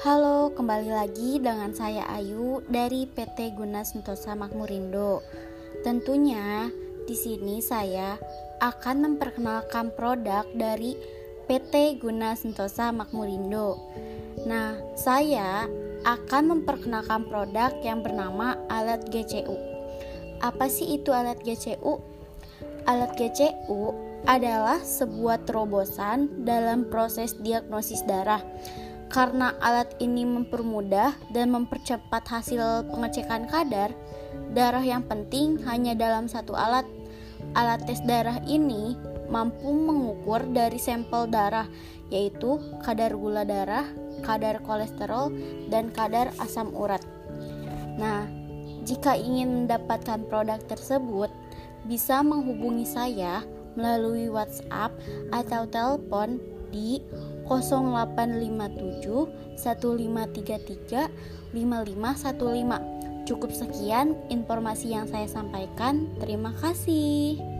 Halo, kembali lagi dengan saya Ayu dari PT Guna Sentosa Makmurindo. Tentunya di sini saya akan memperkenalkan produk dari PT Guna Sentosa Makmurindo. Nah, saya akan memperkenalkan produk yang bernama alat GCU. Apa sih itu alat GCU? Alat GCU adalah sebuah terobosan dalam proses diagnosis darah. Karena alat ini mempermudah dan mempercepat hasil pengecekan kadar darah yang penting hanya dalam satu alat. Alat tes darah ini mampu mengukur dari sampel darah, yaitu kadar gula darah, kadar kolesterol, dan kadar asam urat. Nah, jika ingin mendapatkan produk tersebut, bisa menghubungi saya melalui WhatsApp atau telepon di 0857 1533 5515. Cukup sekian informasi yang saya sampaikan. Terima kasih.